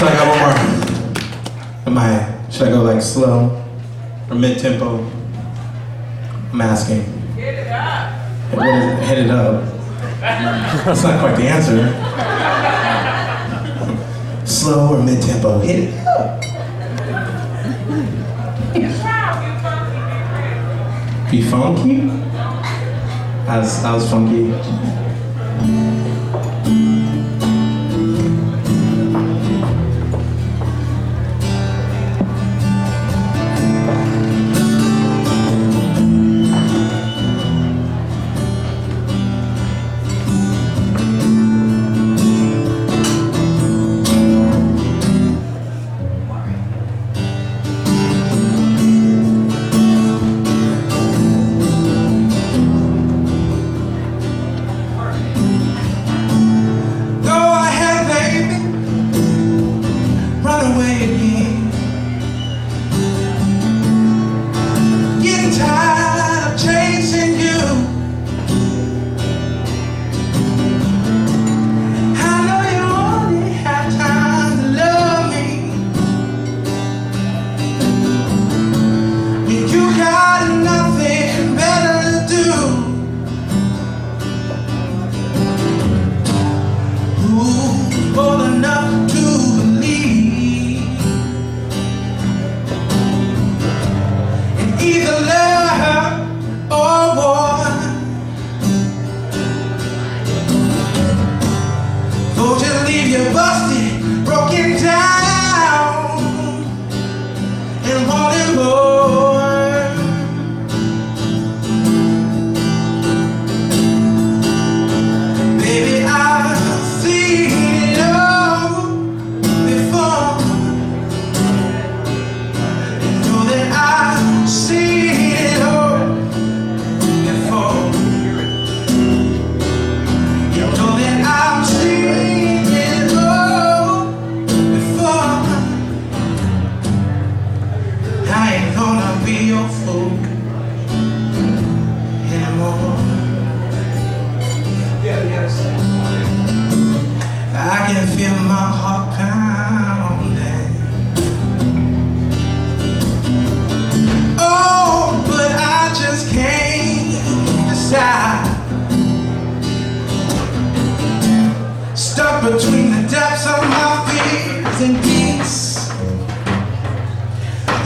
So I got one more. Am I, should I go like slow or mid tempo? I'm asking. Hit it up. Hit, hit it up. That's not quite the answer. slow or mid tempo? Hit it up. Be funky? I was, I was funky. busted, broken down, and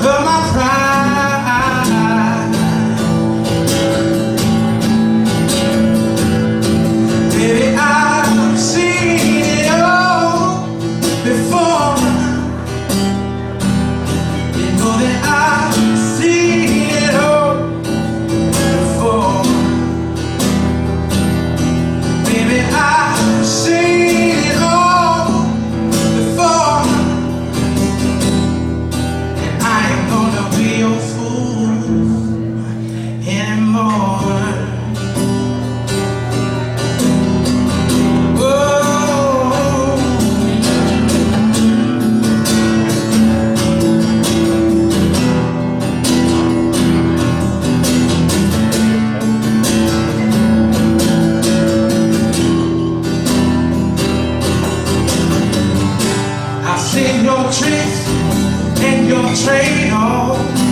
but my pride. Oh.